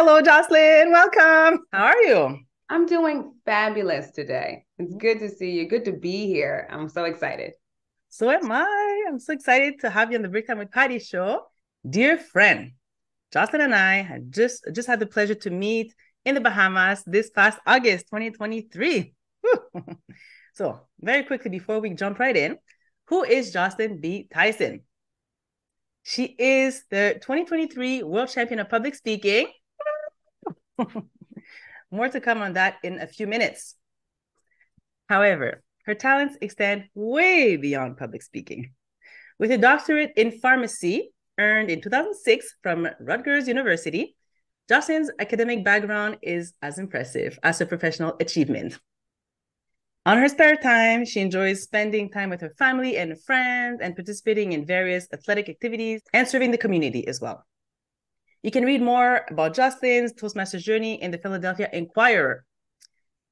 Hello, Jocelyn. Welcome. How are you? I'm doing fabulous today. It's good to see you. Good to be here. I'm so excited. So am I. I'm so excited to have you on the Break Time with Patty show. Dear friend, Jocelyn and I had just just had the pleasure to meet in the Bahamas this past August 2023. so, very quickly before we jump right in, who is Jocelyn B. Tyson? She is the 2023 World Champion of Public Speaking. More to come on that in a few minutes. However, her talents extend way beyond public speaking. With a doctorate in pharmacy earned in 2006 from Rutgers University, Jocelyn's academic background is as impressive as her professional achievement. On her spare time, she enjoys spending time with her family and friends and participating in various athletic activities and serving the community as well. You can read more about Jocelyn's Toastmasters journey in the Philadelphia Inquirer.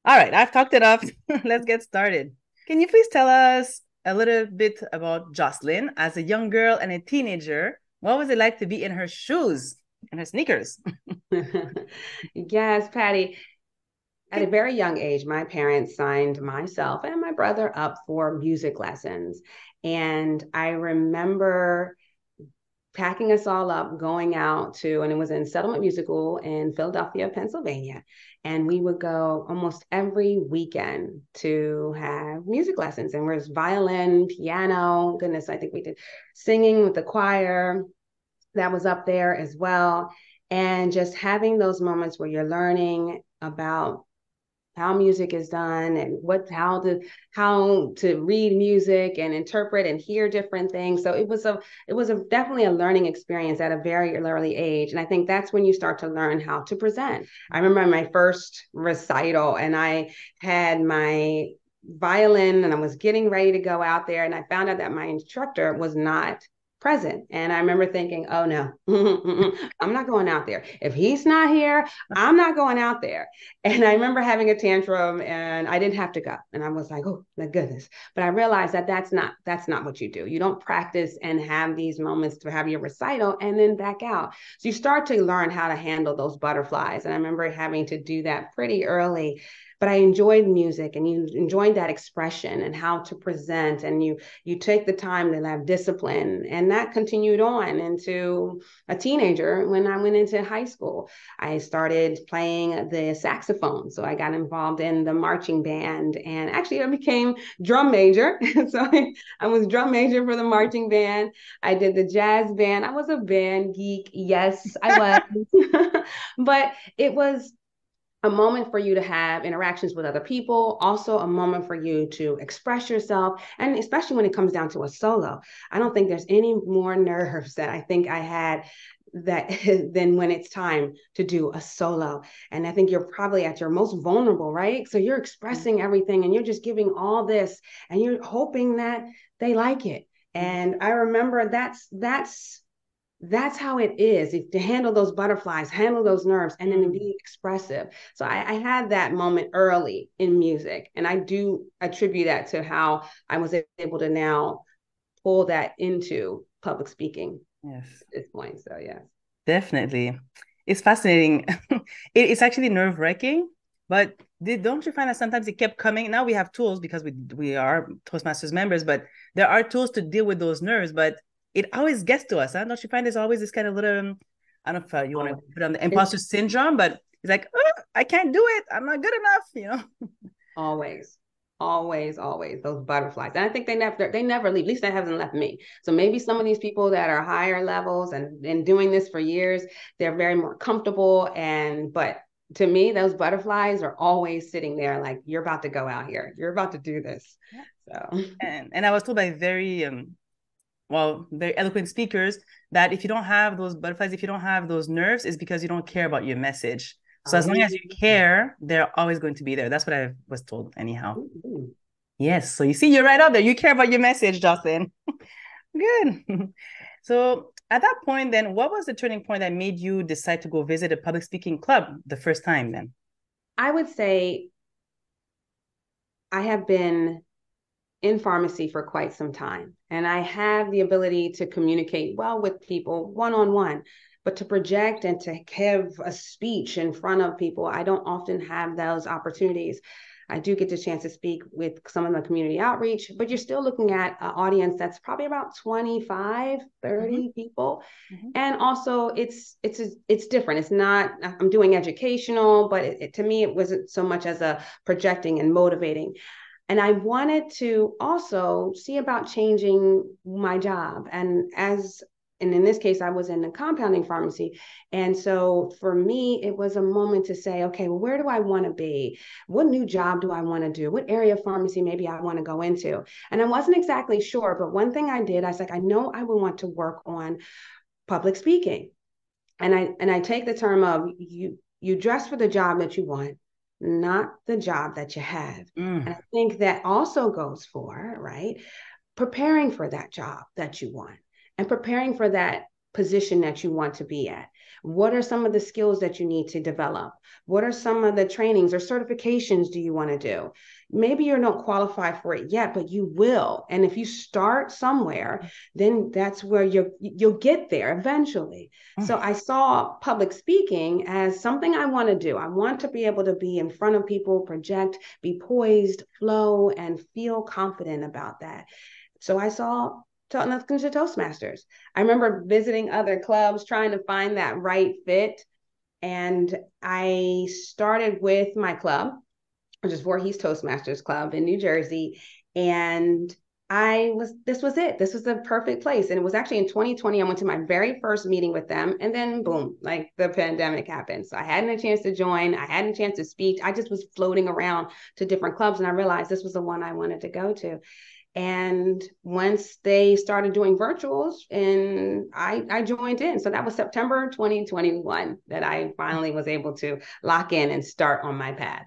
All right, I've talked enough. Let's get started. Can you please tell us a little bit about Jocelyn as a young girl and a teenager? What was it like to be in her shoes and her sneakers? yes, Patty. At a very young age, my parents signed myself and my brother up for music lessons. And I remember packing us all up, going out to, and it was in Settlement Musical in Philadelphia, Pennsylvania. And we would go almost every weekend to have music lessons. And there's violin, piano, goodness, I think we did singing with the choir that was up there as well. And just having those moments where you're learning about how music is done and what how to how to read music and interpret and hear different things. So it was a it was a definitely a learning experience at a very early age. And i think that's when you start to learn how to present. I remember my first recital and i had my violin and i was getting ready to go out there and i found out that my instructor was not present. And I remember thinking, oh no, I'm not going out there. If he's not here, I'm not going out there. And I remember having a tantrum and I didn't have to go. And I was like, oh my goodness. But I realized that that's not, that's not what you do. You don't practice and have these moments to have your recital and then back out. So you start to learn how to handle those butterflies. And I remember having to do that pretty early but I enjoyed music and you enjoyed that expression and how to present and you you take the time to have discipline and that continued on into a teenager when I went into high school. I started playing the saxophone. So I got involved in the marching band and actually I became drum major. so I, I was drum major for the marching band. I did the jazz band. I was a band geek. Yes, I was. but it was a moment for you to have interactions with other people, also a moment for you to express yourself. And especially when it comes down to a solo, I don't think there's any more nerves that I think I had that than when it's time to do a solo. And I think you're probably at your most vulnerable, right? So you're mm-hmm. expressing everything and you're just giving all this and you're hoping that they like it. Mm-hmm. And I remember that's that's that's how it is to handle those butterflies handle those nerves and then be mm. expressive. So I, I, had that moment early in music and i do attribute that to how i was able to now pull that into public speaking yes. at this point so yes definitely. It's fascinating. It's actually nerve-wracking but did, don't you find that sometimes it kept coming? Now we have tools because we we are toastmasters members but there are tools to deal with those nerves but it always gets to us. Huh? Don't you find there's always this kind of little, um, I don't know if uh, you want to put on the imposter syndrome, but it's like, oh, I can't do it. I'm not good enough, you know? always always always those butterflies and i think they never they never leave at least that hasn't left me so maybe some of these people that are higher levels and been doing this for years they're very more comfortable and but to me those butterflies are always sitting there like you're about to go out here you're about to do this so and, and i was told by very um well, very eloquent speakers that if you don't have those butterflies, if you don't have those nerves, is because you don't care about your message. So as long as you oh. care, they're always going to be there. That's what I was told, anyhow. Ooh. Yes. So you see, you're right out there. You care about your message, Jocelyn. Good. so at that point, then, what was the turning point that made you decide to go visit a public speaking club the first time? Then, I would say I have been in pharmacy for quite some time and I have the ability to communicate well with people one on one. but to project and to give a speech in front of people, I don't often have those opportunities. I do get the chance to speak with some of the community outreach, but you're still looking at an audience that's probably about 25, 30 mm-hmm. people. Mm-hmm. And also it's it's it's different. It's not I'm doing educational, but it, it, to me it wasn't so much as a projecting and motivating. And I wanted to also see about changing my job. And as and in this case, I was in a compounding pharmacy. And so for me, it was a moment to say, okay, well, where do I want to be? What new job do I want to do? What area of pharmacy maybe I want to go into? And I wasn't exactly sure, but one thing I did, I was like, I know I would want to work on public speaking. And I and I take the term of you you dress for the job that you want, not the job that you have. Mm. And I think that also goes for, right? Preparing for that job that you want and preparing for that position that you want to be at. What are some of the skills that you need to develop? What are some of the trainings or certifications do you want to do? Maybe you're not qualified for it yet, but you will. And if you start somewhere, mm-hmm. then that's where you you'll get there eventually. So mm. I saw public speaking as something I want to do. I want to be able to be in front of people, project, be poised, flow, and feel confident about that. So I saw nothing to Toastmasters. I remember visiting other clubs trying to find that right fit. And I started with my club, which is Voorhees Toastmasters Club in New Jersey. And I was, this was it. This was the perfect place. And it was actually in 2020, I went to my very first meeting with them. And then, boom, like the pandemic happened. So I hadn't a chance to join, I hadn't a chance to speak. I just was floating around to different clubs. And I realized this was the one I wanted to go to. And once they started doing virtuals, and I, I joined in. So that was September 2021 that I finally was able to lock in and start on my path.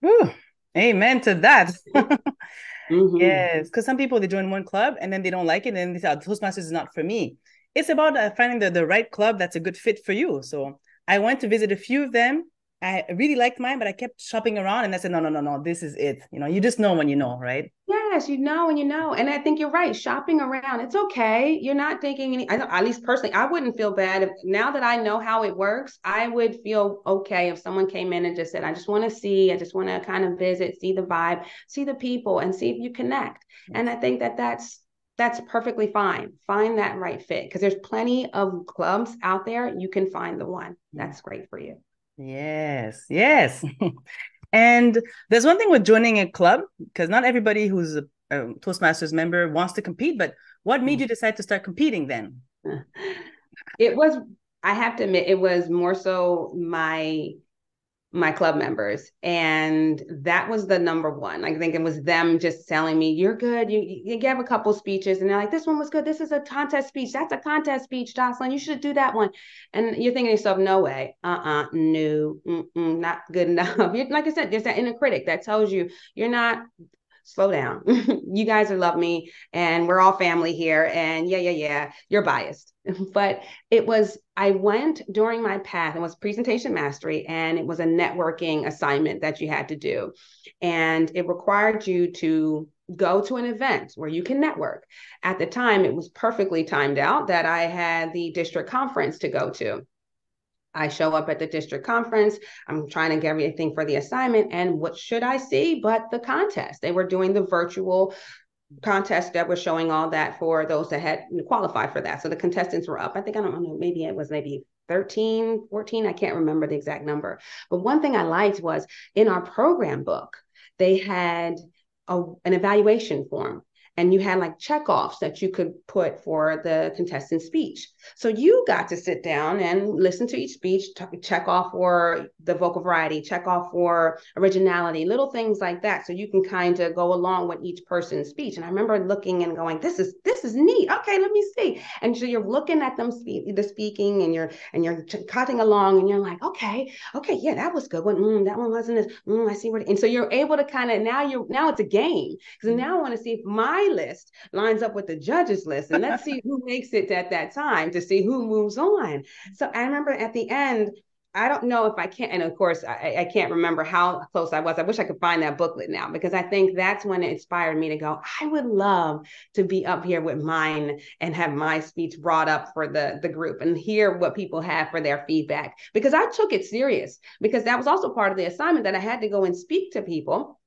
Whew. Amen to that. mm-hmm. Yes, because some people they join one club and then they don't like it, and they say oh, Toastmasters is not for me. It's about uh, finding the, the right club that's a good fit for you. So I went to visit a few of them. I really liked mine, but I kept shopping around and I said, no, no, no, no, this is it. You know, you just know when you know, right? Yes, you know and you know. And I think you're right. Shopping around, it's okay. You're not thinking any, at least personally, I wouldn't feel bad if now that I know how it works, I would feel okay if someone came in and just said, I just want to see, I just want to kind of visit, see the vibe, see the people, and see if you connect. And I think that that's that's perfectly fine. Find that right fit because there's plenty of clubs out there. You can find the one that's great for you. Yes, yes. and there's one thing with joining a club because not everybody who's a, a, Toastmasters member wants to compete. But what made mm. you decide to start competing then? It was, I have to admit, it was more so my my club members and that was the number one. I think it was them just telling me you're good. You you gave a couple speeches and they're like this one was good. This is a contest speech. That's a contest speech jocelyn. You should do that one. And you're thinking to yourself no way. Uh-uh. No. Not good enough. You're, like i said there's that inner critic that tells you you're not slow down. you guys are love me and we're all family here. And yeah, yeah, yeah, you're biased. but it was, I went during my path, it was presentation mastery, and it was a networking assignment that you had to do. And it required you to go to an event where you can network. At the time, it was perfectly timed out that I had the district conference to go to. I show up at the district conference. I'm trying to get everything for the assignment. And what should I see but the contest? They were doing the virtual contest that was showing all that for those that had qualified for that. So the contestants were up. I think, I don't know, maybe it was maybe 13, 14. I can't remember the exact number. But one thing I liked was in our program book, they had a, an evaluation form and you had like checkoffs that you could put for the contestant speech. So you got to sit down and listen to each speech, t- check off for the vocal variety, check off for originality, little things like that. So you can kind of go along with each person's speech. And I remember looking and going, "This is this is neat. Okay, let me see." And so you're looking at them speak the speaking, and you're and you're cutting along, and you're like, "Okay, okay, yeah, that was good one. Mm, that one wasn't as. Mm, I see what." And so you're able to kind of now you're now it's a game because now I want to see if my list lines up with the judge's list, and let's see who makes it at that time to see who moves on. So I remember at the end, I don't know if I can't, and of course, I, I can't remember how close I was. I wish I could find that booklet now because I think that's when it inspired me to go. I would love to be up here with mine and have my speech brought up for the the group and hear what people have for their feedback because I took it serious because that was also part of the assignment that I had to go and speak to people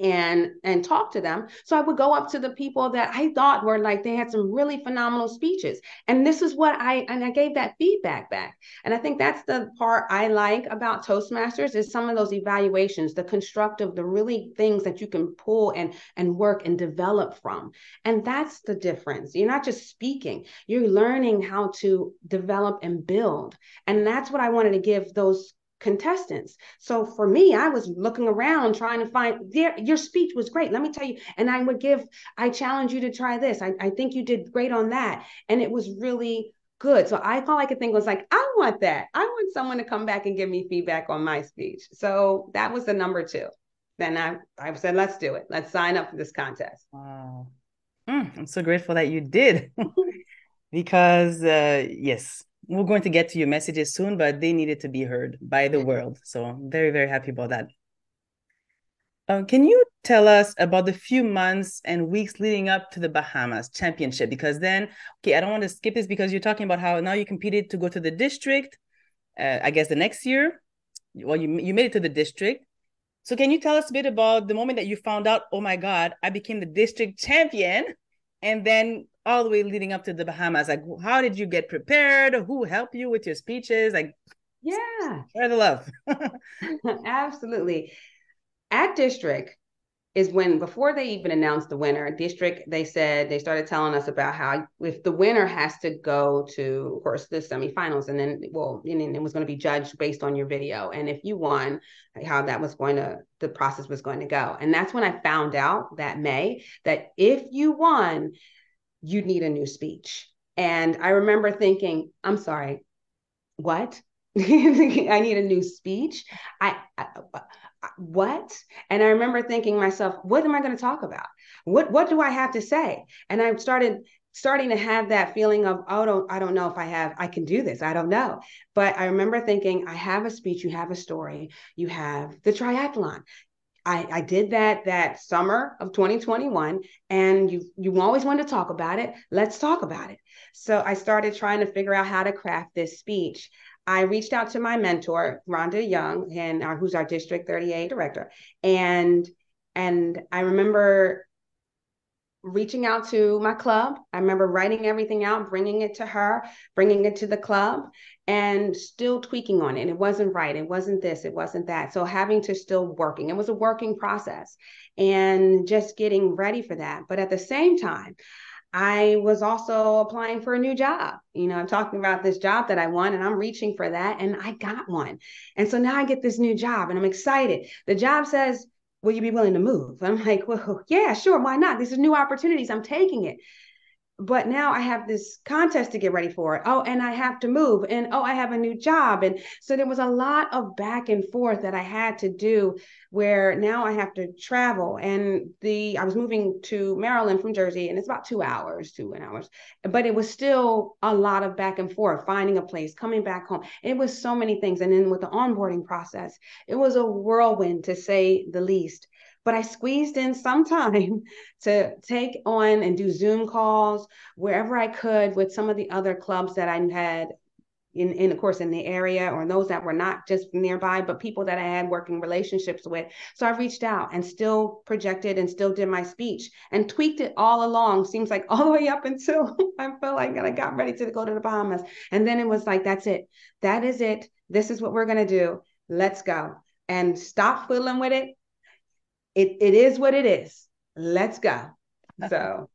and and talk to them. So i would go up to the people that i thought were like they had some really phenomenal speeches. And this is what i and i gave that feedback back. And i think that's the part i like about toastmasters is some of those evaluations the constructive the really things that you can pull and and work and develop from. And that's the difference. You're not just speaking. You're learning how to develop and build. And that's what i wanted to give those contestants. So for me, I was looking around trying to find there, your speech was great. Let me tell you. And I would give, I challenge you to try this. I, I think you did great on that. And it was really good. So I all I could think was like, I want that. I want someone to come back and give me feedback on my speech. So that was the number two. Then I, I said, let's do it. Let's sign up for this contest. Wow. Mm, I'm so grateful that you did. because uh, yes, we're going to get to your messages soon, but they needed to be heard by the world. So I'm very, very happy about that. Uh, can you tell us about the few months and weeks leading up to the Bahamas championship? Because then, okay, I don't want to skip this because you're talking about how now you competed to go to the district. Uh, I guess the next year, well, you you made it to the district. So can you tell us a bit about the moment that you found out? Oh my God, I became the district champion, and then all the way leading up to the Bahamas. Like, how did you get prepared? Who helped you with your speeches? Like, yeah, share the love. Absolutely. At district is when before they even announced the winner, district they said they started telling us about how if the winner has to go to, of course, the semifinals, and then well, and then it was going to be judged based on your video, and if you won, how that was going to the process was going to go, and that's when I found out that May that if you won you need a new speech. And I remember thinking, I'm sorry, what? I need a new speech. I, I, what? And I remember thinking myself, what am I going to talk about? What what do I have to say? And I started starting to have that feeling of oh don't I don't know if I have I can do this I don't know but I remember thinking I have a speech you have a story you have the triathlon I, I did that that summer of 2021 and you you always wanted to talk about it. Let's talk about it. So i started trying to figure out how to craft this speech. I reached out to my mentor rhonda young and uh, who's our district 38 director. And and i remember reaching out to my club. I remember writing everything out, bringing it to her, bringing it to the club, and still tweaking on it. It wasn't right. It wasn't this. It wasn't that. So having to still working. It was a working process and just getting ready for that. But at the same time, I was also applying for a new job. You know, I'm talking about this job that I won and I'm reaching for that and I got one. And so now I get this new job and I'm excited. The job says will you be willing to move? I'm like, well, yeah, sure. Why not? These are new opportunities. I'm taking it. But now I have this contest to get ready for. It. Oh, and I have to move. And oh, I have a new job. And so there was a lot of back and forth that I had to do where now I have to travel. And the I was moving to Maryland from Jersey, and it's about two hours, two and hours. But it was still a lot of back and forth, finding a place, coming back home. It was so many things. And then with the onboarding process, it was a whirlwind to say the least. But I squeezed in some time to take on and do Zoom calls wherever I could with some of the other clubs that I had in, in of course in the area or those that were not just nearby but people that i had working relationships with. So i reached out and still projected and still did my speech and tweaked it all along. Seems like all the way up until i felt like i got ready to go to the bahamas. And then it was like that's it. That is it. This is what we're going to do. Let's go. And stop fiddling with it it, it is what it is. Let's go. So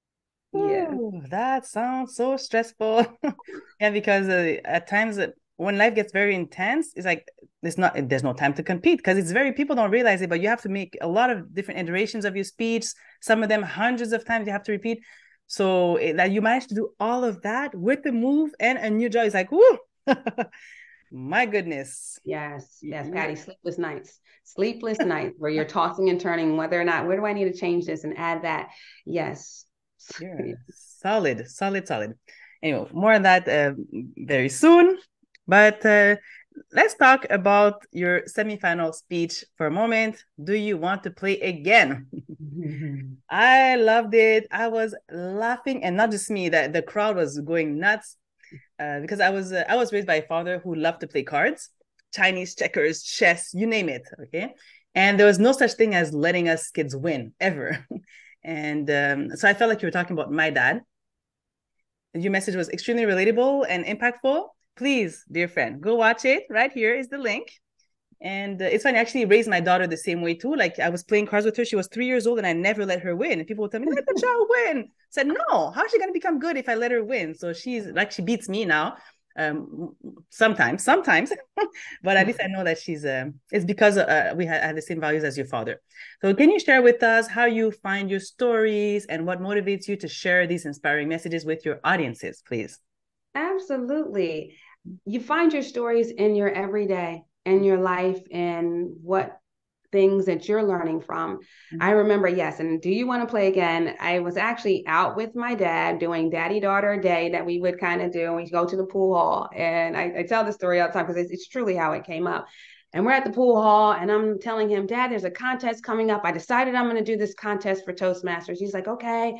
yeah. Ooh, that sounds so stressful. Yeah because uh, at times uh, when life gets very intense it's like there's not there's no time to compete because it's very people don't realize it but you have to make a lot of different iterations of your speech some of them hundreds of times you have to repeat. So it, that you managed to do all of that with the move and a new job. Is like whoo my goodness yes yes patty sleepless nights sleepless nights where you're tossing and turning whether or not where do i need to change this and add that yes yeah, solid, solid, solid. Anyway, more on that uh, very soon. But uh, let's talk about your semifinal speech for a moment. Do you want to play again? I loved it. I was laughing, and not just me. That the crowd was going nuts uh, because I was uh, I was raised by a father who loved to play cards, Chinese checkers, chess, you name it. Okay, and there was no such thing as letting us kids win ever. and um, so I felt like you were talking about my dad. Your message was extremely relatable and impactful please, dear friend, go watch it. Right here is the link. And uh, it's funny, I actually raised my daughter the same way too. Like I was playing cards with her. She was three years old and I never let her win. And people would tell me, let the child win. I said, no, how's she going to become good if I let her win? So she's like, she beats me now. Um, sometimes, sometimes, but at least I know that she's, uh, it's because uh, we had, have the same values as your father. So can you share with us how you find your stories and what motivates you to share these inspiring messages with your audiences, please? Absolutely you find your stories in your everyday in your life and what things that you're learning from. Mm-hmm. I remember, yes, and do you want to play again? I was actually out with my dad doing daddy daughter day that we would kind of do. And We go to the pool hall, and I, I tell the story all the time because it's, it's truly how it came up. And we're at the pool hall, and I'm telling him, Dad, there's a contest coming up. I decided I'm going to do this contest for Toastmasters. He's like, okay.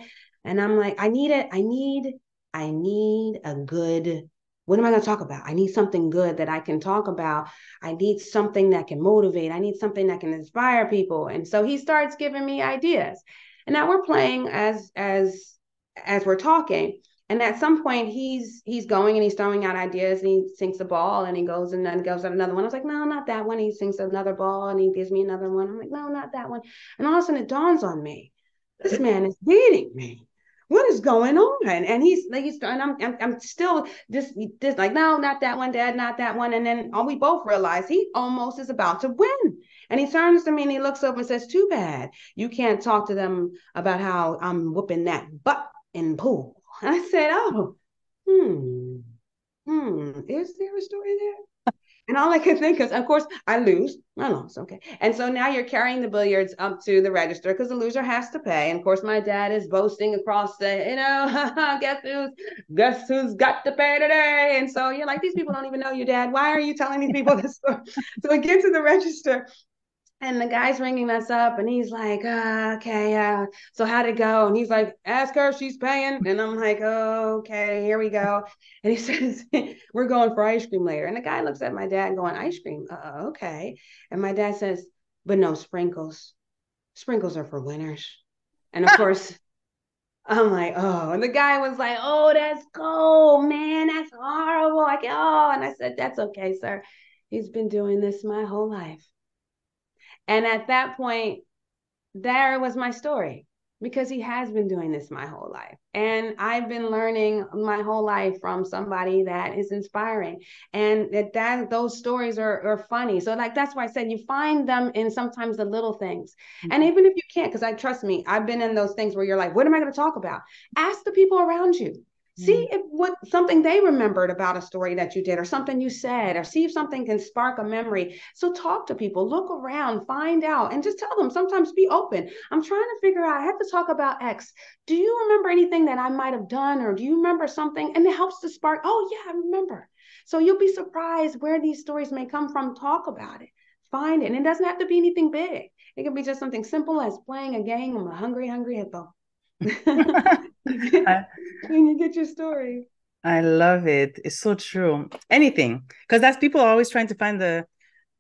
And I'm like, I need it. I need, I need a good what am I going to talk about? I need something good that I can talk about. I need something that can motivate. I need something that can inspire people. And so he starts giving me ideas. And now we're playing as as as we're talking. And at some point he's he's going and he's throwing out ideas and he sinks a ball and he goes and then goes at another one. I was like, no, not that one. He sinks another ball and he gives me another one. I'm like, no, not that one. And all of a sudden it dawns on me. This man is beating me what is going on? And he's like, he's, and I'm, I'm, I'm still just, just like, no, not that one, dad, not that one. And then we both realize he almost is about to win. And he turns to me and he looks over and says, too bad. You can't talk to them about how I'm whooping that butt in pool. I said, oh, hmm, hmm, is there a story there? And all I could think is, of course, I lose. I lost. Okay. And so now you're carrying the billiards up to the register because the loser has to pay. And of course, my dad is boasting across the, you know, guess who's guess who's got to pay today? And so you're like, these people don't even know you, dad. Why are you telling these people this story? so we get to the register and the guy's ringing us up and he's like, uh, okay, uh, so how'd it go? And he's like, ask her, she's paying. And I'm like, oh, okay, here we go. And he says, we're going for ice cream later. And the guy looks at my dad going, ice cream? Uh, okay. And my dad says, but no sprinkles. Sprinkles are for winners. And of course, I'm like, oh, and the guy was like, oh, that's cold, man. That's horrible. I go, oh, and I said, that's okay, sir. He's been doing this my whole life. And at that point, there was my story because he has been doing this my whole life. And I've been learning my whole life from somebody that is inspiring. And that, that those stories are, are funny. So like that's why I said you find them in sometimes the little things. Mm-hmm. And even if you can't, because I trust me, I've been in those things where you're like, what am I going to talk about? Ask the people around you. See mm. if what something they remembered about a story that you did or something you said, or see if something can spark a memory. So talk to people, look around, find out, and just tell them. Sometimes be open. I'm trying to figure out, I have to talk about X. Do you remember anything that I might have done, or do you remember something? And it helps to spark, oh yeah, I remember. So you'll be surprised where these stories may come from. Talk about it. Find it. And it doesn't have to be anything big. It can be just something simple as playing a game of a hungry, hungry hippo. when you get your story. I love it. It's so true. Anything, because that's people are always trying to find the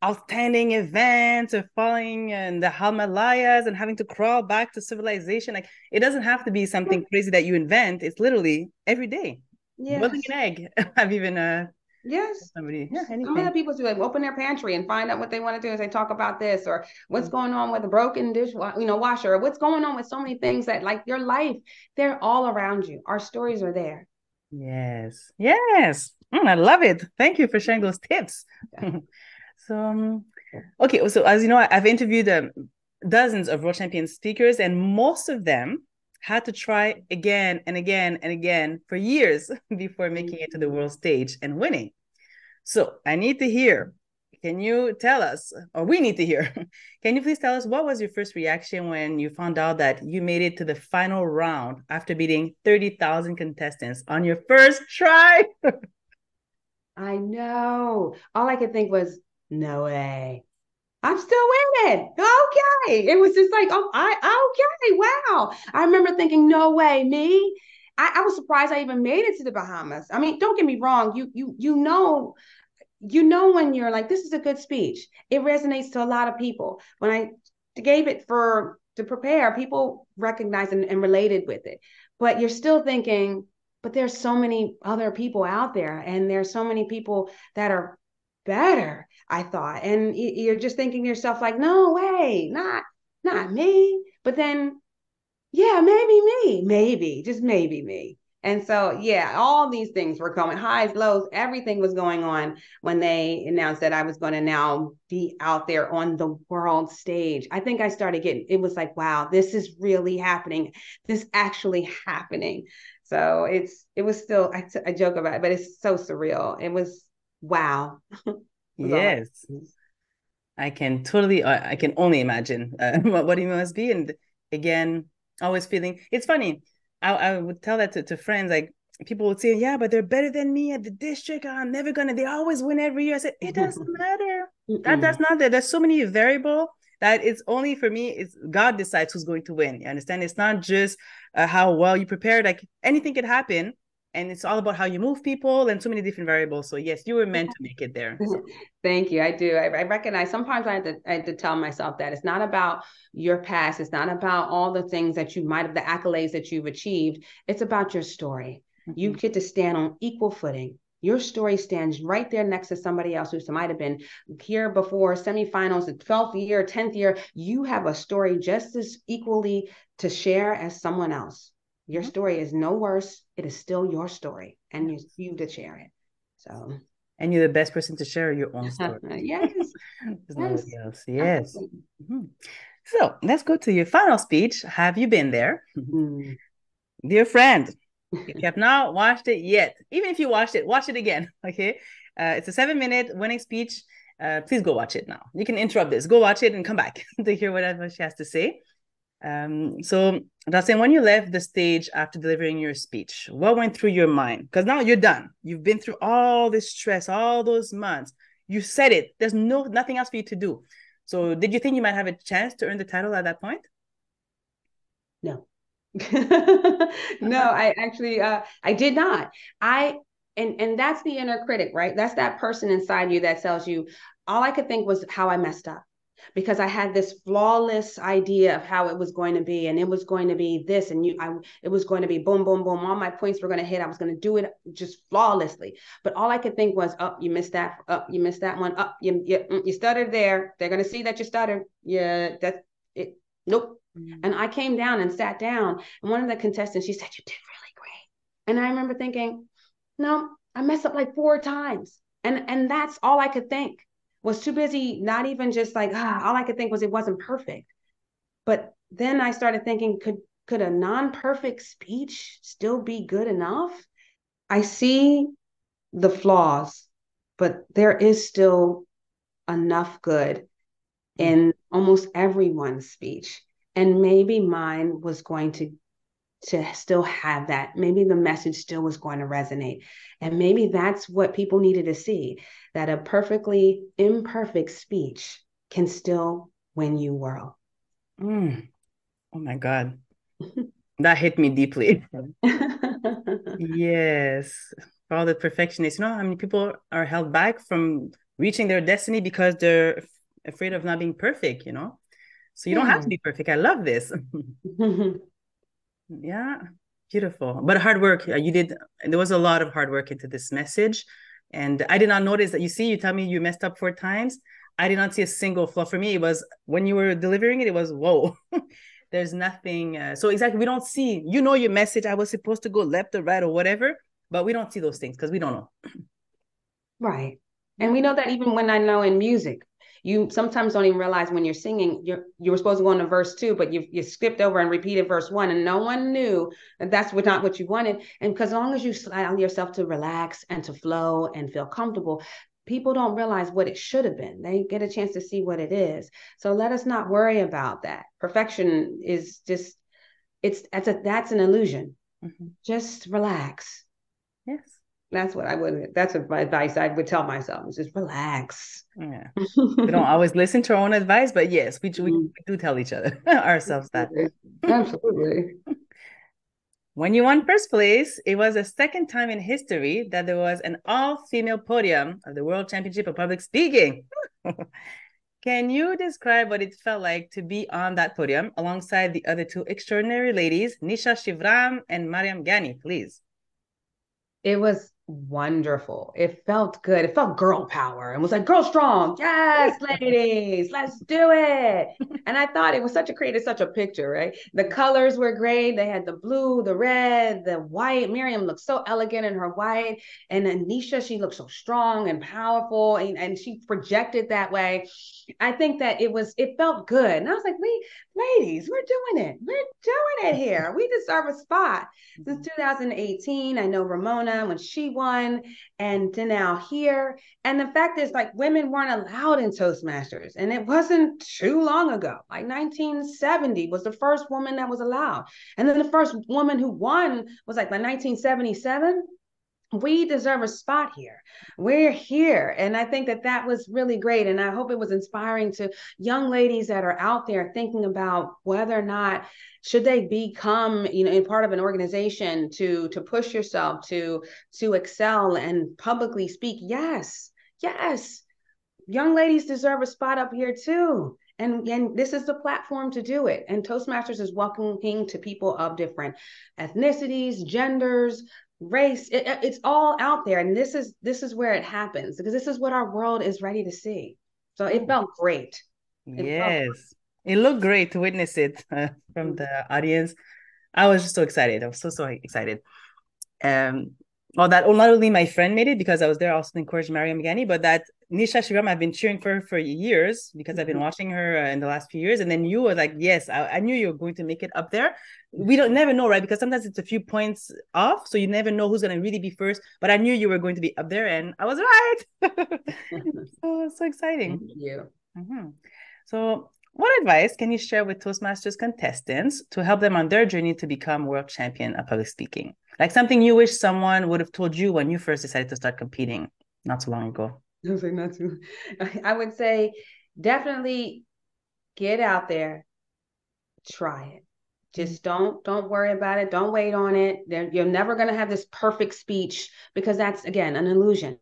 outstanding events or falling in the Himalayas and having to crawl back to civilization. Like it doesn't have to be something crazy that you invent. It's literally every day. Yes. Boiling an egg. I've even uh Yes. Somebody, yeah, anything. Some of the people do like open their pantry and find out what they want to do as they talk about this or what's mm-hmm. going on with a broken dish, you know, washer, or what's going on with so many things that like your life, they're all around you. Our stories are there. Yes. Yes. Mm, I love it. Thank you for sharing those tips. Yeah. so, um, okay. So, as you know, I've interviewed um, dozens of world champion speakers, and most of them had to try again and again and again for years before making it to the world stage and winning. So I need to hear. Can you tell us, or we need to hear, can you please tell us what was your first reaction when you found out that you made it to the final round after beating 30,000 contestants on your first try? I know. All I could think was, no way. I'm still winning. Okay. It was just like, oh, I okay, wow. I remember thinking, no way, me. I, I was surprised I even made it to the Bahamas. I mean, don't get me wrong. You you you know, you know when you're like, this is a good speech. It resonates to a lot of people. When I gave it for to prepare, people recognized and, and related with it. But you're still thinking, but there's so many other people out there, and there's so many people that are better. I thought, and you're just thinking to yourself, like, no way, not not me. But then, yeah, maybe me, maybe, just maybe me. And so, yeah, all these things were coming highs, lows, everything was going on when they announced that I was going to now be out there on the world stage. I think I started getting, it was like, wow, this is really happening. This actually happening. So it's, it was still, I, t- I joke about it, but it's so surreal. It was, wow. yes. I can totally, I can only imagine uh, what, what it must be. And again, always feeling, it's funny I, I would tell that to, to friends like people would say yeah but they're better than me at the district. I'm never gonna they always win every year. I said it doesn't matter. That that's not there. There's so many variable that it's only for me it's god decides who's going to win you understand? It's not just uh, how well you prepare like anything could happen and it's all about how you move people and so many different variables. So yes, you were meant to make it there. Thank you. I do. I, I, recognize sometimes I had, to, I have to tell myself that it's not about your past. It's not about all the things that you might have, the accolades that you've achieved. It's about your story. Mm-hmm. You get to stand on equal footing. Your story stands right there next to somebody else who might have been here before semifinals, the 12th year, 10th year. You have a story just as equally to share as someone else. Your mm-hmm. story is no worse. It is still your story, and you you to share it. So. And you're the best person to share your own story. yes. There's yes. Yes. Mm-hmm. So let's go to your final speech. Have you been there? Mm-hmm. Dear friend, if you have not watched it yet, even if you watched it, watch it again. Okay. Uh, it's a seven minute winning speech. Uh, please go watch it now. You can interrupt this, go watch it and come back to hear whatever she has to say. Um, so Dustin, when you left the stage after delivering your speech, what went through your mind? Because now you're done. You've been through all this stress, all those months. You said it. There's no nothing else for you to do. So did you think you might have a chance to earn the title at that point? No. no, I actually uh I did not. I and and that's the inner critic, right? That's that person inside you that tells you all I could think was how I messed up because I had this flawless idea of how it was going to be, and it was going to be this, and you, I, it was going to be boom, boom, boom. All my points were going to hit. I was going to do it just flawlessly. But all I could think was, oh, you missed that. Oh, you missed that one. Oh, you, you, mm, you stuttered there. They're going to see that you stuttered. Yeah, that's it. Nope. Mm-hmm. And I came down and sat down, and one of the contestants, she said, you did really great. And I remember thinking, no, I messed up like four times, and and that's all I could think was too busy, not even just like, ah, all I could think was it wasn't perfect. But then I started thinking, could could a non-perfect speech still be good enough? I see the flaws, but there is still enough good in almost everyone's speech. And maybe mine was going to to still have that. Maybe the message still was going to resonate. And maybe that's what people needed to see that a perfectly imperfect speech can still win you world. Mm. Oh my God. that hit me deeply. yes. For all the perfectionists, you know how many people are held back from reaching their destiny because they're afraid of not being perfect, you know? So you yeah. don't have to be perfect. I love this. Yeah, beautiful. But hard work. You did. There was a lot of hard work into this message, and I did not notice that. You see, you tell me you messed up four times. I did not see a single flaw. For me, it was when you were delivering it. It was whoa. There's nothing. Uh, so exactly, we don't see. You know your message. I was supposed to go left or right or whatever, but we don't see those things because we don't know. Right. And we know that even when I know in music, you sometimes don't even realize when you're singing you're you were supposed to go into verse two but you you skipped over and repeated verse one and no one knew that that's what, not what you wanted. And because as long as you allow yourself to relax and to flow and feel comfortable people don't realize what it should have been. They get a chance to see what it is. So let us not worry about that. Perfection is just it's that's a that's an illusion. Mm-hmm. just relax That's what I would. That's what my advice I would tell myself: is just relax. Yeah, we don't always listen to our own advice, but yes, we, we, mm-hmm. we do tell each other ourselves that. Absolutely. When you won first place, it was the second time in history that there was an all-female podium of the World Championship of Public Speaking. Can you describe what it felt like to be on that podium alongside the other two extraordinary ladies, Nisha Shivram and Mariam Ghani, please? It was wonderful. It felt good. It felt girl power and was like, girl strong. Yes, ladies, let's do it. And I thought it was such a creative, such a picture, right? The colors were great. They had the blue, the red, the white. Mariam looked so elegant in her white. And Anisha, she looked so strong and powerful and, and she projected that way. I think that it was, it felt good. And I was like, we, ladies, we're doing it. We're doing it here. We deserve a spot. Since mm-hmm. 2018, I know Ramona, when she won and to now here. And the fact is, like, women weren't allowed in Toastmasters. And it wasn't too long ago. Like 1970 was the first woman that was allowed. And then the first woman who won was like by 1977 we deserve a spot here. We're here. And I think that that was really great. And I hope it was inspiring to young ladies that are out there thinking about whether or not should they become you know in part of an organization to to push yourself to to excel and publicly speak yes yes young ladies deserve a spot up here too and and this is the platform to do it and toastmasters is welcoming to people of different ethnicities genders race it, it's all out there. And this is this is where it happens because this is what our world is ready to see. So it felt great. It yes. felt it looked great to witness it uh, from the audience. I was just so excited. I was so so excited. Um well that not only my friend made it because i was there also encouraged encourage mariam ghani but that nisha shivram i've been cheering for her for years because mm-hmm. i've been mm-hmm. watching her uh, in the last few years and then you were like yes I, I knew you were going to make it up there we don't never know right because sometimes it's a few points off so you never know who's going to really be first but i knew you were going to be up there and i was right so so exciting thank you mm-hmm. so what advice can you share with Toastmasters contestants to help them on their journey to become world champion of public speaking? Like something you wish someone would have told you when you first decided to start competing not too long ago. Not too. I would say definitely get out there, try it. Just mm-hmm. don't don't worry about it. Don't wait on it. You're never going to have this perfect speech because that's again an illusion.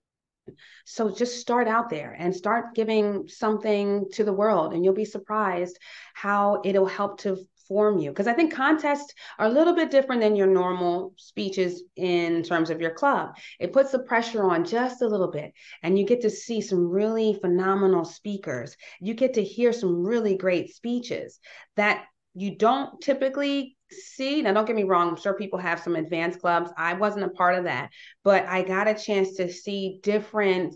So just start out there and start giving something to the world, and you'll be surprised how it'll help to form you. Because I think contests are a little bit different than your normal speeches in terms of your club. It puts the pressure on just a little bit, and you get to see some really phenomenal speakers. You get to hear some really great speeches that you don't typically see now don't get me wrong i'm sure people have some advanced clubs i wasn't a part of that but i got a chance to see different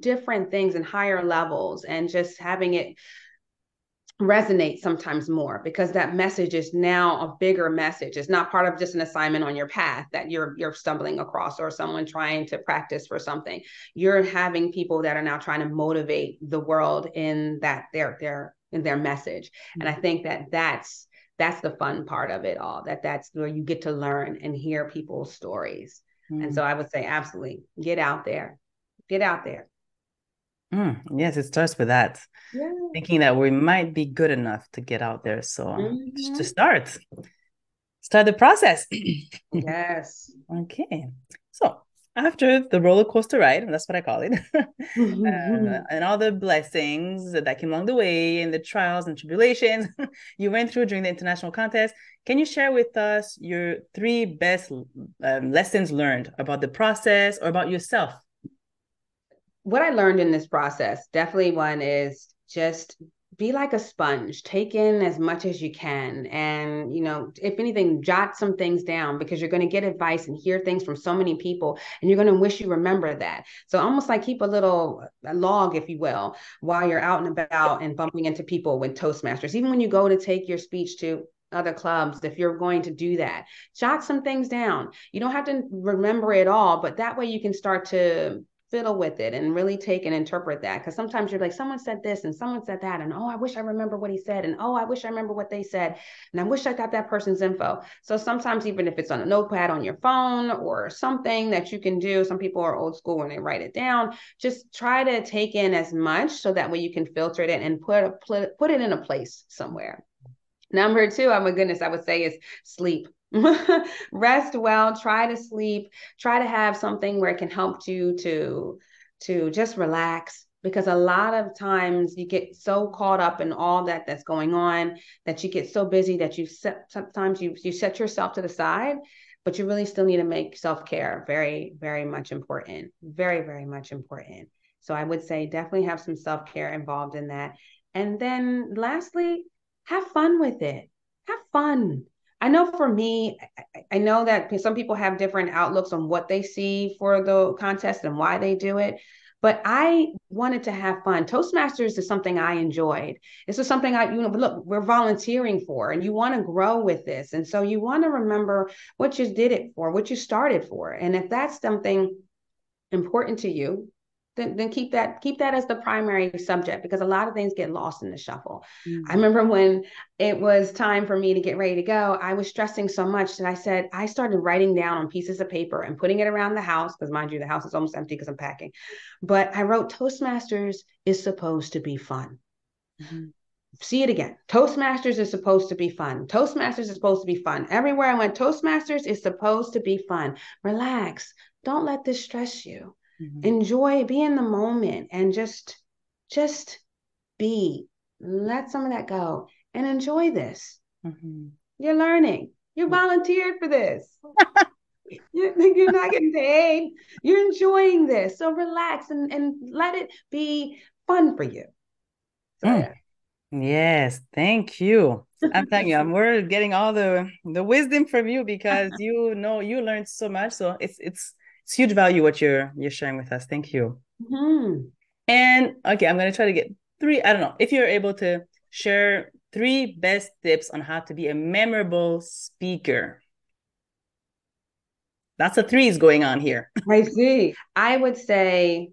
different things and higher levels and just having it resonate sometimes more because that message is now a bigger message. It's not part of just an assignment on your path that you're you're stumbling across or someone trying to practice for something. You're having people that are now trying to motivate the world in that their their in their message. And i mm-hmm. think that that's that's the fun part of it all that that's where you get to learn and hear people's stories mm. and so i would say absolutely get out there get out there mm, yes it starts with that yeah. thinking that we might be good enough to get out there so mm-hmm. to start start the process yes okay after the roller coaster ride, and that's what I call it, uh, and all the blessings that came along the way, and the trials and tribulations you went through during the international contest, can you share with us your three best um, lessons learned about the process or about yourself? What I learned in this process, definitely one is just be like a sponge take in as much as you can and you know if anything jot some things down because you're going to get advice and hear things from so many people and you're going to wish you remember that. So almost like keep a little log if you will while you're out and about and bumping into people with toastmasters. Even when you go to take your speech to other clubs if you're going to do that jot some things down. You don't have to remember it all but that way you can start to fiddle with it and really take and interpret that. Because sometimes you're like, someone said this and someone said that. And oh, I wish I remember what he said. And oh, I wish I remember what they said. And I wish I got that person's info. So sometimes, even if it's on a notepad on your phone or something that you can do, some people are old school when they write it down. Just try to take in as much so that way you can filter it and put, a, put, it in a place somewhere. Number two, oh my goodness, I would say is sleep. Rest well, try to sleep, try to have something where it can help you to to just relax because a lot of times you get so caught up in all that that's going on that you get so busy that you set sometimes you you set yourself to the side but you really still need to make self-care very very much important very very much important so i would say definitely have some self-care involved in that and then lastly have fun with it. Have fun. I know for me, I know that some people have different outlooks on what they see for the contest and why they do it. But I wanted to have fun. Toastmasters is something I enjoyed. This is something I, you know, look, we're volunteering for, and you want to grow with this. And so you want to remember what you did it for, what you started for. And if that's something important to you, then, then keep that keep that as the primary subject because a lot of things get lost in the shuffle. Mm-hmm. I remember when it was time for me to get ready to go, I was stressing so much that I said I started writing down on pieces of paper and putting it around the house because mind you the house is almost empty because I'm packing. But I wrote Toastmasters is supposed to be fun. Mm-hmm. See it again. Toastmasters is supposed to be fun. Toastmasters is supposed to be fun. Everywhere I went, Toastmasters is supposed to be fun. Relax. Don't let this stress you mm-hmm. enjoy be in the moment and just just be. Let some of that go and enjoy this. Mm-hmm. you're learning. You volunteered for this. You're not getting paid. You're enjoying this. So relax and, and let it be fun for you. So, mm. yeah. yes thank you. I'm telling you we're getting all the the wisdom from you because you know you learned so much. So it's it's it's huge value what you're you're sharing with us. Thank you. Mm-hmm. And okay, I'm gonna try to get three. I don't know if you're able to share three best tips on how to be a memorable speaker. That's a threes going on here. I see. I would say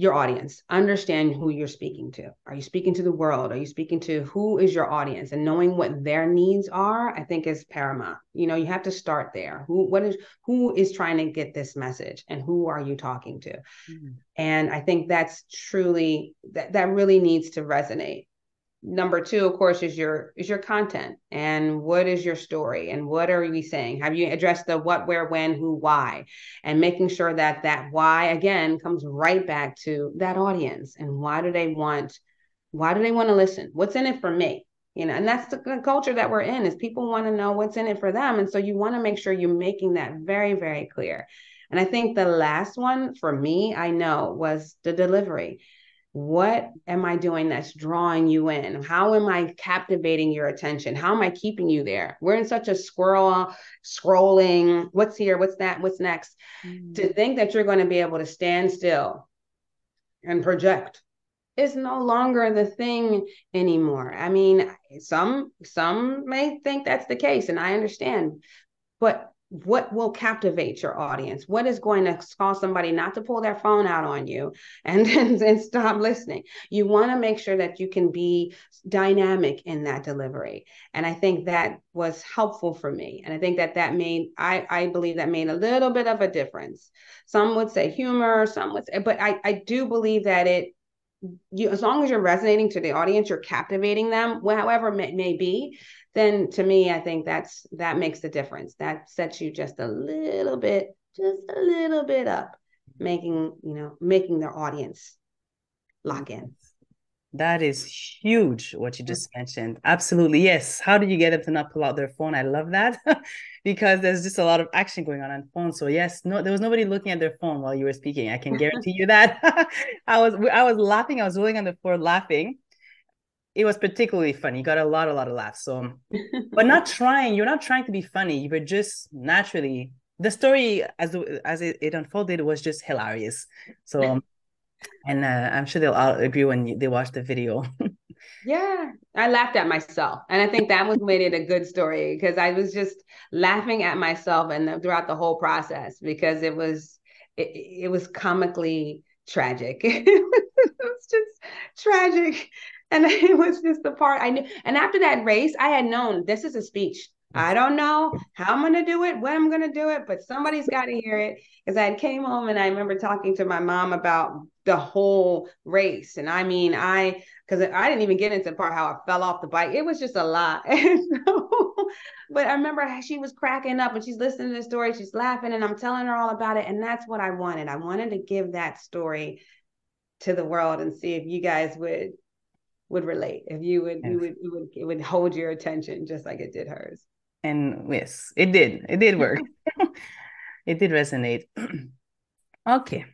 your audience understand who you're speaking to. Are you speaking to the world? Are you speaking to who is your audience? And knowing what their needs are i think is paramount. You know you have to start there. Who what is who is trying to get this message and who are you talking to? Mm-hmm. and i think that's truly that that really needs to resonate number two of course is your is your content and what is your story and what are we saying? Have you addressed the what where when who why? And making sure that that why again comes right back to that audience and why do they want why do they want to listen? What's in it for me? You know and that's the, the culture that we're in is people want to know what's in it for them. And so you want to make sure you're making that very very clear. And i think the last one for me i know was the delivery what am I doing that's drawing you in? How am I captivating your attention? How am I keeping you there? We're in such a squirrel scrolling, what's here, what's that, what's next? Mm. To think that you're going to be able to stand still and project is no longer the thing anymore. I mean, some some may think that's the case and I understand. But what will captivate your audience? What is going to cause somebody not to pull their phone out on you and and, and stop listening? You want to make sure that you can be dynamic in that delivery. And i think that was helpful for me. And i think that that made i i believe that made a little bit of a difference. Some would say humor some would say but i i do believe that it you as long as you're resonating to the audience you're captivating them however it may, be then to me, I think that's that makes the difference. That sets you just a little bit, just a little bit up, making, you know, making their audience lock in. That is huge what you just mentioned. Absolutely. Yes. How did you get them to not pull out their phone? I love that because there's just a lot of action going on on phone. So yes, no, there was nobody looking at their phone while you were speaking. I can guarantee you that. I was I was laughing. I was rolling on the floor laughing it was particularly funny. You got a lot, a lot of laughs. So, but not trying. You're not trying to be funny. You were just naturally. The story as as it, it unfolded was just hilarious. So, and uh, I'm sure they'll all agree when they watch the video. yeah, I laughed at myself, and I think that was made it a good story because I was just laughing at myself and throughout the whole process because it was it, it was comically tragic. it was just tragic. And it was just the part I knew. And after that race, I had known this is a speech. I don't know how I'm going to do it, when I'm going to do it, but somebody's got to hear it. Because I came home and I remember talking to my mom about the whole race. And I mean, I, because I didn't even get into the part how I fell off the bike. It was just a lot. So, but I remember she was cracking up and she's listening to the story. She's laughing and I'm telling her all about it. And that's what I wanted. I wanted to give that story to the world and see if you guys would would relate if you would yes. you would you would it would hold your attention just like it did hers and yes it did it did work it did resonate okay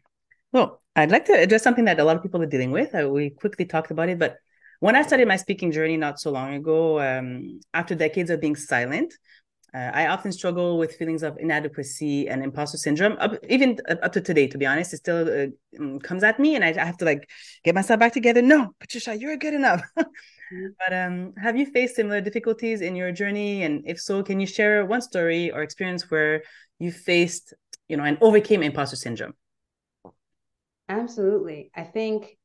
well i'd like to address something that a lot of people are dealing with uh, we quickly talked about it but when i started my speaking journey not so long ago um, after decades of being silent uh, I often struggle with feelings of inadequacy and imposter syndrome, up, even up to today. To be honest, it still uh, mm, comes at me, and I, I, have to like get myself back together. No, Patricia, you're good enough. But um, have you faced similar difficulties in your journey? And if so, can you share one story or experience where you faced, you know, and overcame imposter syndrome? Absolutely. I think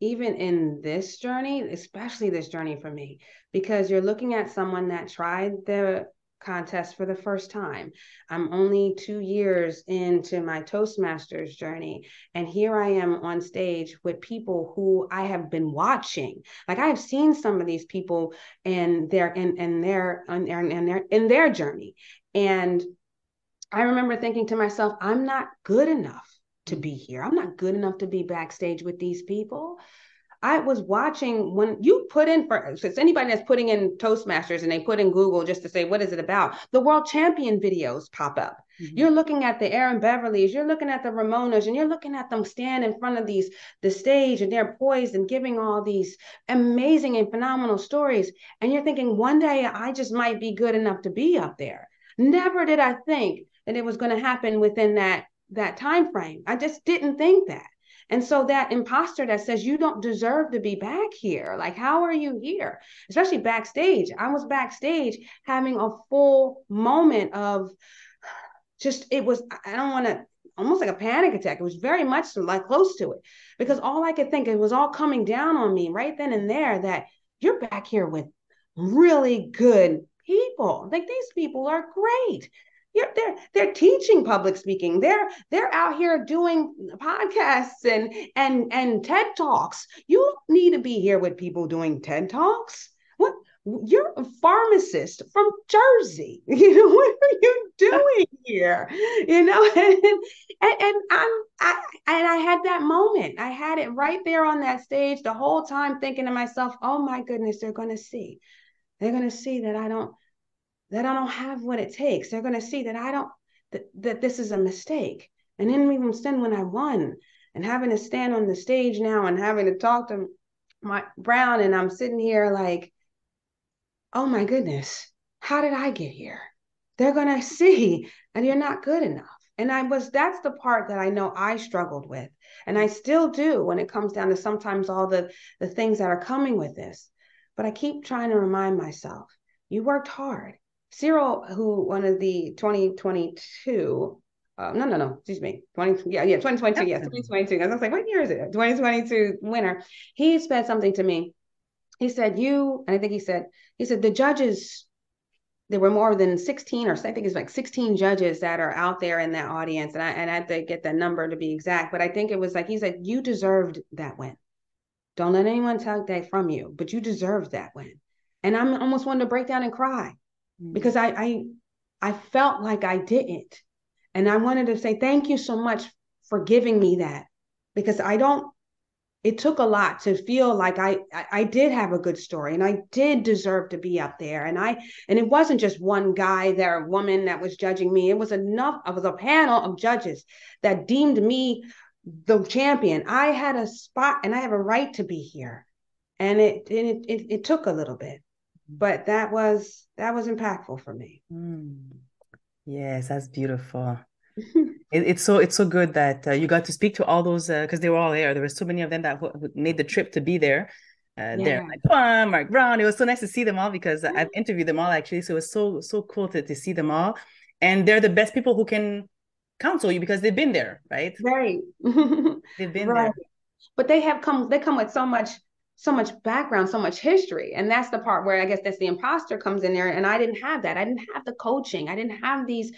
even in this journey, especially this journey for me, because you're looking at someone that tried the contest for the first time. I'm only two years into my Toastmasters journey. And here I am on stage with people who I have been watching. Like I have seen some of these people and their in, in their in their in their in their journey. And I remember thinking to myself, I'm not good enough to be here. I'm not good enough to be backstage with these people. I was watching when you put in for so it's anybody that's putting in Toastmasters and they put in Google just to say what is it about, the world champion videos pop up. Mm-hmm. You're looking at the Aaron Beverlys, you're looking at the Ramonas, and you're looking at them stand in front of these the stage and they're poised and giving all these amazing and phenomenal stories. And you're thinking one day I just might be good enough to be up there. Never did I think that it was going to happen within that that time frame. I just didn't think that. And so that imposter that says you don't deserve to be back here, like, how are you here? Especially backstage. I was backstage having a full moment of just, it was, I don't want to, almost like a panic attack. It was very much like close to it because all I could think, it was all coming down on me right then and there that you're back here with really good people. Like these people are great you're, they're they're teaching public speaking. They're they're out here doing podcasts and and and TED talks. You need to be here with people doing TED talks. What you're a pharmacist from Jersey. You know what are you doing here? You know, and and, and I'm I and I had that moment. I had it right there on that stage the whole time, thinking to myself, "Oh my goodness, they're going to see. They're going to see that I don't." That I don't have what it takes. They're going to see that I don't, that, that this is a mistake. And then even then when I won and having to stand on the stage now and having to talk to Mark Brown and I'm sitting here like, oh my goodness, how did I get here? They're going to see and you're not good enough. And I was, that's the part that I know I struggled with. And I still do when it comes down to sometimes all the, the things that are coming with this. But I keep trying to remind myself, you worked hard. Cyril, who one of the 2022, uh, no, no, no, excuse me, 20, yeah, yeah, 2022, yes, 2022. I was like, what year is it? 2022 winner. He said something to me. He said, you, and I think he said, he said, the judges, there were more than 16 or I think it's like 16 judges that are out there in that audience. And I, and I had to get that number to be exact, but I think it was like, he said, you deserved that win. Don't let anyone take that from you, but you deserved that win. And I'm almost wanting to break down and cry because I, I I felt like I didn't. And I wanted to say thank you so much for giving me that because I don't it took a lot to feel like I, I, I did have a good story and I did deserve to be up there. And I and it wasn't just one guy there, a woman that was judging me. It was enough, was a panel of judges that deemed me the champion. I had a spot and I have a right to be here. And it it it, it took a little bit but that was that was impactful for me mm. yes that's beautiful it, it's so it's so good that uh, you got to speak to all those because uh, they were all there there were so many of them that w- made the trip to be there uh, yeah. there like oh, Mark Brown it was so nice to see them all because yeah. I've interviewed them all actually so it was so so cool to, to see them all and they're the best people who can counsel you because they've been there, right? Right. they've been right. there. But they have come, they come with so much so much background, so much history. And that's the part where I guess that's the imposter comes in there. And I didn't have that. I didn't have the coaching. I didn't have these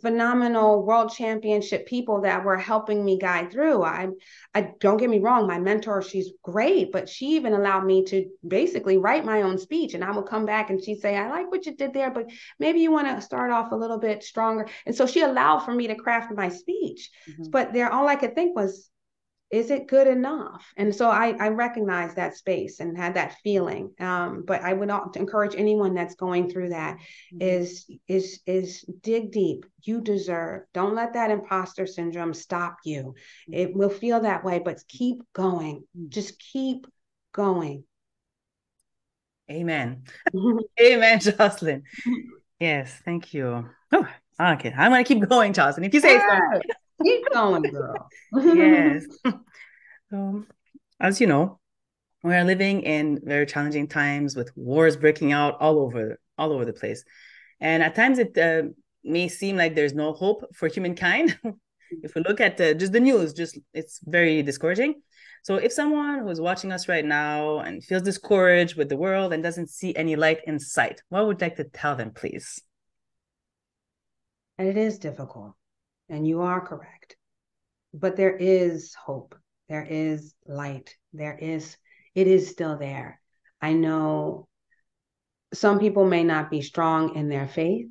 phenomenal world championship people that were helping me guide through. I I don't get me wrong, my mentor, she's great, but she even allowed me to basically write my own speech. And I would come back and she'd say, I like what you did there, but maybe you want to start off a little bit stronger. And so she allowed for me to craft my speech. Mm-hmm. But there all I could think was, is it good enough? And so I, I recognize that space and had that feeling. Um, but I would encourage anyone that's going through that mm-hmm. is is is dig deep. You deserve. Don't let that imposter syndrome stop you. Mm-hmm. It will feel that way, but keep going. Mm-hmm. Just keep going. Amen. Amen, Jocelyn. Yes, thank you. Oh, okay. I'm gonna keep going, Jocelyn. If you say so. Keep going, girl. yes. Um, as you know, we are living in very challenging times with wars breaking out all over all over the place, and at times it uh, may seem like there's no hope for humankind. if we look at the, just the news, just it's very discouraging. So if someone who's watching us right now and feels discouraged with the world and doesn't see any light in sight, what would you like to tell them, please? And it is difficult. And you are correct. But there is hope. There is light. There is, it is still there. I know some people may not be strong in their faith,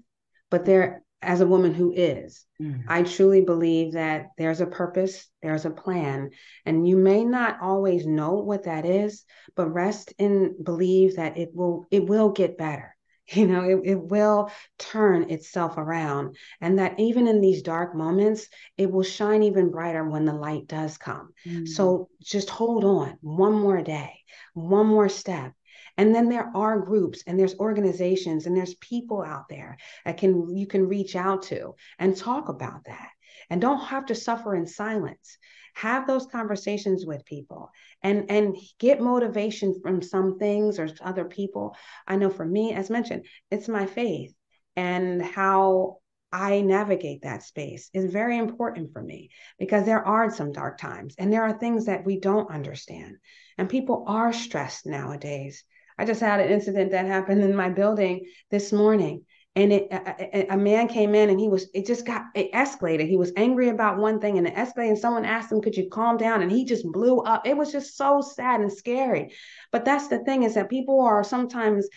but there, as a woman who is, mm. I truly believe that there's a purpose, there's a plan, and you may not always know what that is, but rest and believe that it will it will get better you know it, it will turn itself around and that even in these dark moments it will shine even brighter when the light does come. Mm. so just hold on one more day one more step and then there are groups and there's organizations and there's people out there that can you can reach out to and talk about that. And don't have to suffer in silence. Have those conversations with people and and get motivation from some things or other people i know for me as mentioned it's my faith and how I navigate that space is very important for me because there are some dark times and there are things that we don't understand. And people are stressed nowadays. I just had an incident that happened in my building this morning and it a, a, man came in and he was it just got it escalated. He was angry about one thing and it escalated and someone asked him could you calm down? And he just blew up. It was just so sad and scary. But that's the thing is that people are sometimes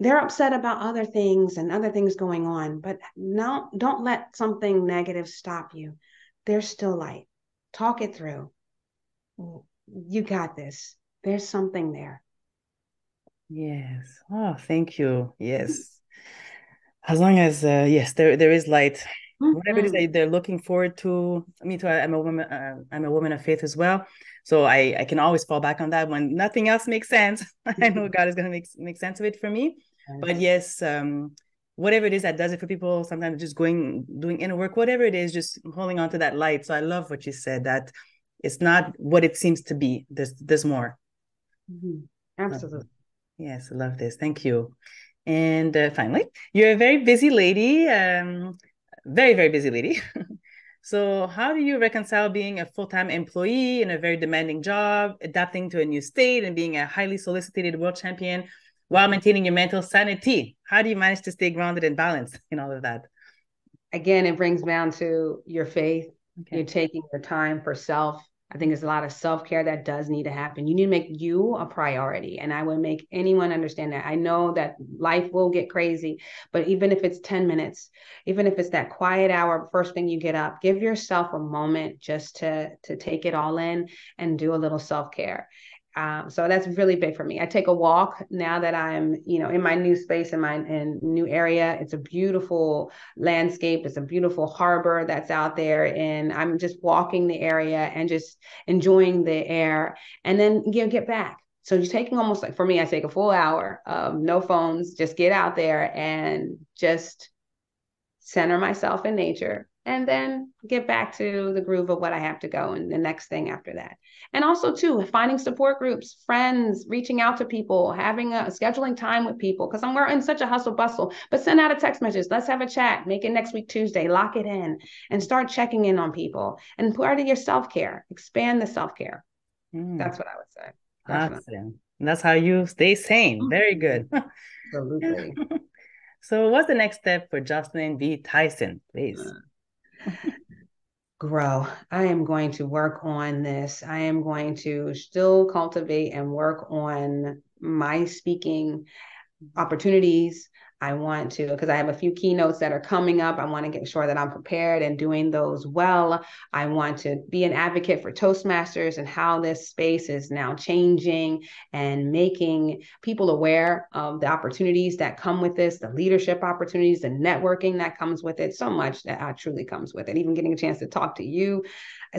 they're upset about other things and other things going on but no don't let something negative stop you. There's still light. Talk it through. You got this. There's something there. Yes. Oh thank you. Yes as long as uh, yes there there is light. Mm-hmm. whatever it is mm-hmm. that they're looking forward to me too I, am a woman uh, i'm a woman of faith as well. So i i can always fall back on that when nothing else makes sense. I know god is going to make make sense of it for me. But yes um whatever it is that does it for people sometimes just going doing inner work whatever it is just holding on to that light. So i love what you said that it's not what it seems to be there's there's more. Mm-hmm. absolutely. yes i love this. Thank you and uh, finally, you're a very busy lady, um, very, very busy lady. so, how do you reconcile being a full time employee in a very demanding job, adapting to a new state, and being a highly solicited world champion while maintaining your mental sanity? How do you manage to stay grounded and balanced in all of that? Again, it brings down to your faith. Okay. You're taking your time for self I think there's a lot of self care that does need to happen. You need to make you a priority. And I would make anyone understand that. I know that life will get crazy, but even if it's 10 minutes, even if it's that quiet hour, first thing you get up, give yourself a moment just to, to take it all in and do a little self care. Um, so that's really big for me. I take a walk now that I'm, you know, in my new space in my in new area. It's a beautiful landscape. It's a beautiful harbor that's out there, and I'm just walking the area and just enjoying the air. And then you know, get back. So you're taking almost like for me, I take a full hour, um, no phones, just get out there and just center myself in nature and then get back to the groove of what I have to go and the next thing after that. And also too, finding support groups, friends, reaching out to people, having a scheduling time with people because I'm we're in such a hustle bustle. But send out a text message. Let's have a chat. Make it next week Tuesday. Lock it in and start checking in on people. And part of your self care. Expand the self care. Mm. That's what I would say. Awesome. That's how you stay sane. Very good. Absolutely. so, what's the next step for Jocelyn B. Tyson, please? Grow. I am going to work on this. I am going to still cultivate and work on my speaking opportunities. I want to, because I have a few keynotes that are coming up. I want to get sure that I'm prepared and doing those well. I want to be an advocate for Toastmasters and how this space is now changing and making people aware of the opportunities that come with this, the leadership opportunities, the networking that comes with it, so much that truly comes with it, even getting a chance to talk to you.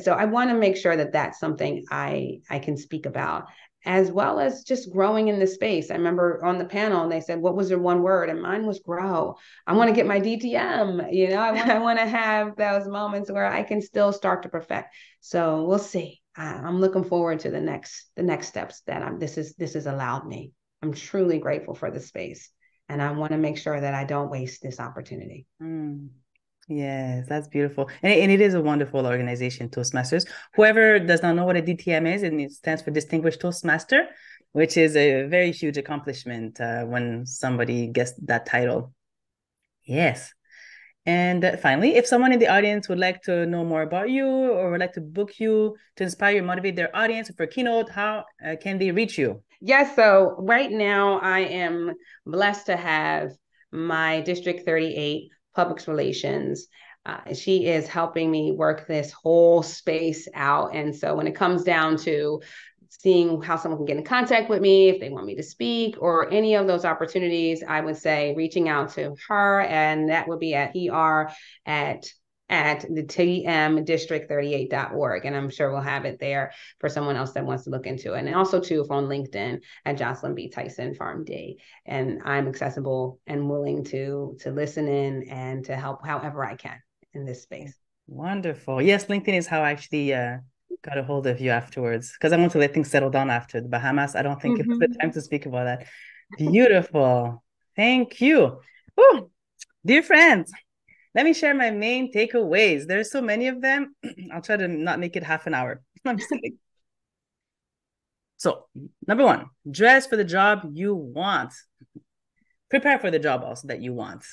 So I want to make sure that that's something I I can speak about as well as just growing in the space. I remember on the panel and they said, "What was your one word?" And mine was grow. I want to get my DTM. You know, I want I want to have those moments where I can still start to perfect. So we'll see. I'm looking forward to the next the next steps that I'm. This is this has allowed me. I'm truly grateful for the space, and I want to make sure that I don't waste this opportunity. Mm. Yes, that's beautiful. And, and it is a wonderful organization, Toastmasters. Whoever does not know what a DTM is, and it stands for Distinguished Toastmaster, which is a very huge accomplishment uh, when somebody gets that title. Yes. And uh, finally, if someone in the audience would like to know more about you or would like to book you to inspire and motivate their audience for keynote, how uh, can they reach you? Yes. So right now, I am blessed to have my District 38 public relations. Uh, she is helping me work this whole space out. And so when it comes down to seeing how someone can get in contact with me if they want me to speak or any of those opportunities, I would say reaching out to her. And that would be at ER at at the tmdistrict38.org. And I'm sure we'll have it there for someone else that wants to look into it. And also, too, if on LinkedIn at Jocelyn B. Tyson PharmD. And I'm accessible and willing to to listen in and to help however I can in this space. Wonderful. Yes, LinkedIn is how I actually uh, got a hold of you afterwards because I want to let things settle down after the Bahamas. I don't think mm-hmm. it's the time to speak about that. Beautiful. Thank you. Ooh, dear friends, let me share my main takeaways. There's so many of them. I'll try to not make it half an hour. So, number one, dress for the job you want. Prepare for the job also that you want.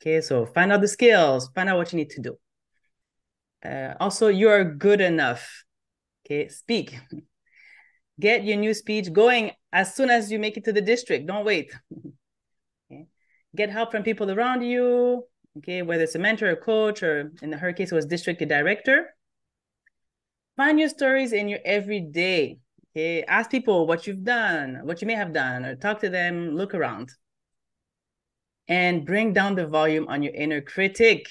Okay, so find out the skills, find out what you need to do. Uh, also, you are good enough. Okay, speak. Get your new speech going as soon as you make it to the district. Don't wait. okay. Get help from people around you okay, whether it's a mentor or coach, or in her case, it was district director. Find your stories in your everyday. Okay, ask people what you've done, what you may have done, or talk to them, look around. And bring down the volume on your inner critic.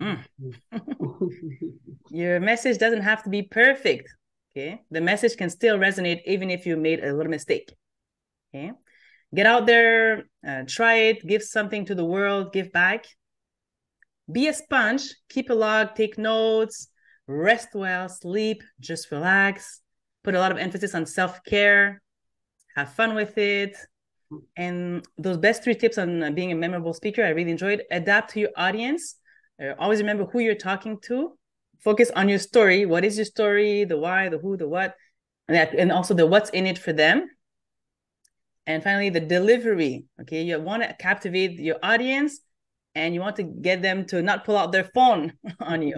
Mm. your message doesn't have to be perfect. Okay, the message can still resonate even if you made a little mistake. Okay, get out there, uh, try it, give something to the world, give back be a sponge, keep a log, take notes, rest well, sleep, just relax. Put a lot of emphasis on self care, have fun with it. And those best three tips on being a memorable speaker, I really enjoyed. Adapt to your audience. Uh, always remember who you're talking to. Focus on your story. What is your story? The why, the who, the what, and that, and also the what's in it for them. And finally, the delivery. Okay, you want to captivate your audience and you want to get them to not pull out their phone on you.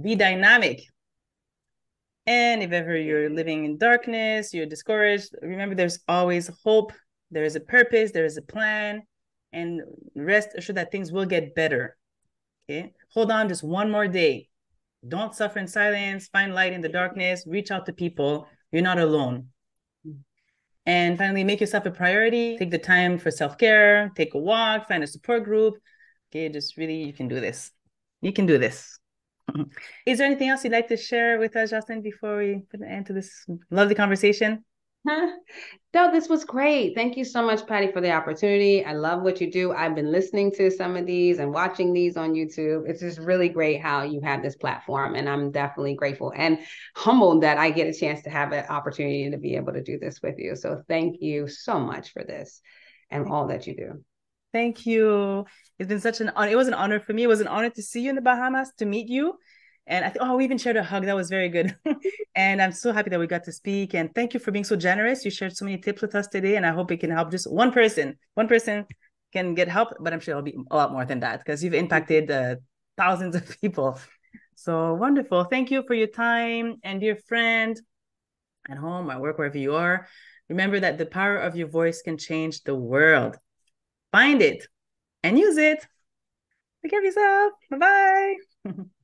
Be dynamic. And if ever you're living in darkness, you're discouraged, remember there's always hope, there is a purpose, there is a plan, and rest assured that things will get better. Okay. Hold on just one more day. Don't suffer in silence, find light in the darkness, reach out to people. You're not alone. And finally, make yourself a priority. Take the time for self care, take a walk, find a support group. Okay, just really, you can do this. You can do this. Is there anything else you'd like to share with us, Jocelyn, before we put an end to this lovely conversation? no, this was great. Thank you so much, Patty, for the opportunity. I love what you do. I've been listening to some of these and watching these on YouTube. It's just really great how you have this platform. And I'm definitely grateful and humbled that I get a chance to have an opportunity to be able to do this with you. So thank you so much for this and all that you do. Thank you. It's been such an honor. It was an honor for me. It was an honor to see you in the Bahamas, to meet you. And I think, oh, we even shared a hug. That was very good. and I'm so happy that we got to speak. And thank you for being so generous. You shared so many tips with us today. And I hope it can help just one person. One person can get help, but I'm sure it'll be a lot more than that because you've impacted uh, thousands of people. So wonderful. Thank you for your time. And dear friend at home, at work, wherever you are, remember that the power of your voice can change the world. Find it and use it. Take care of yourself. Bye bye.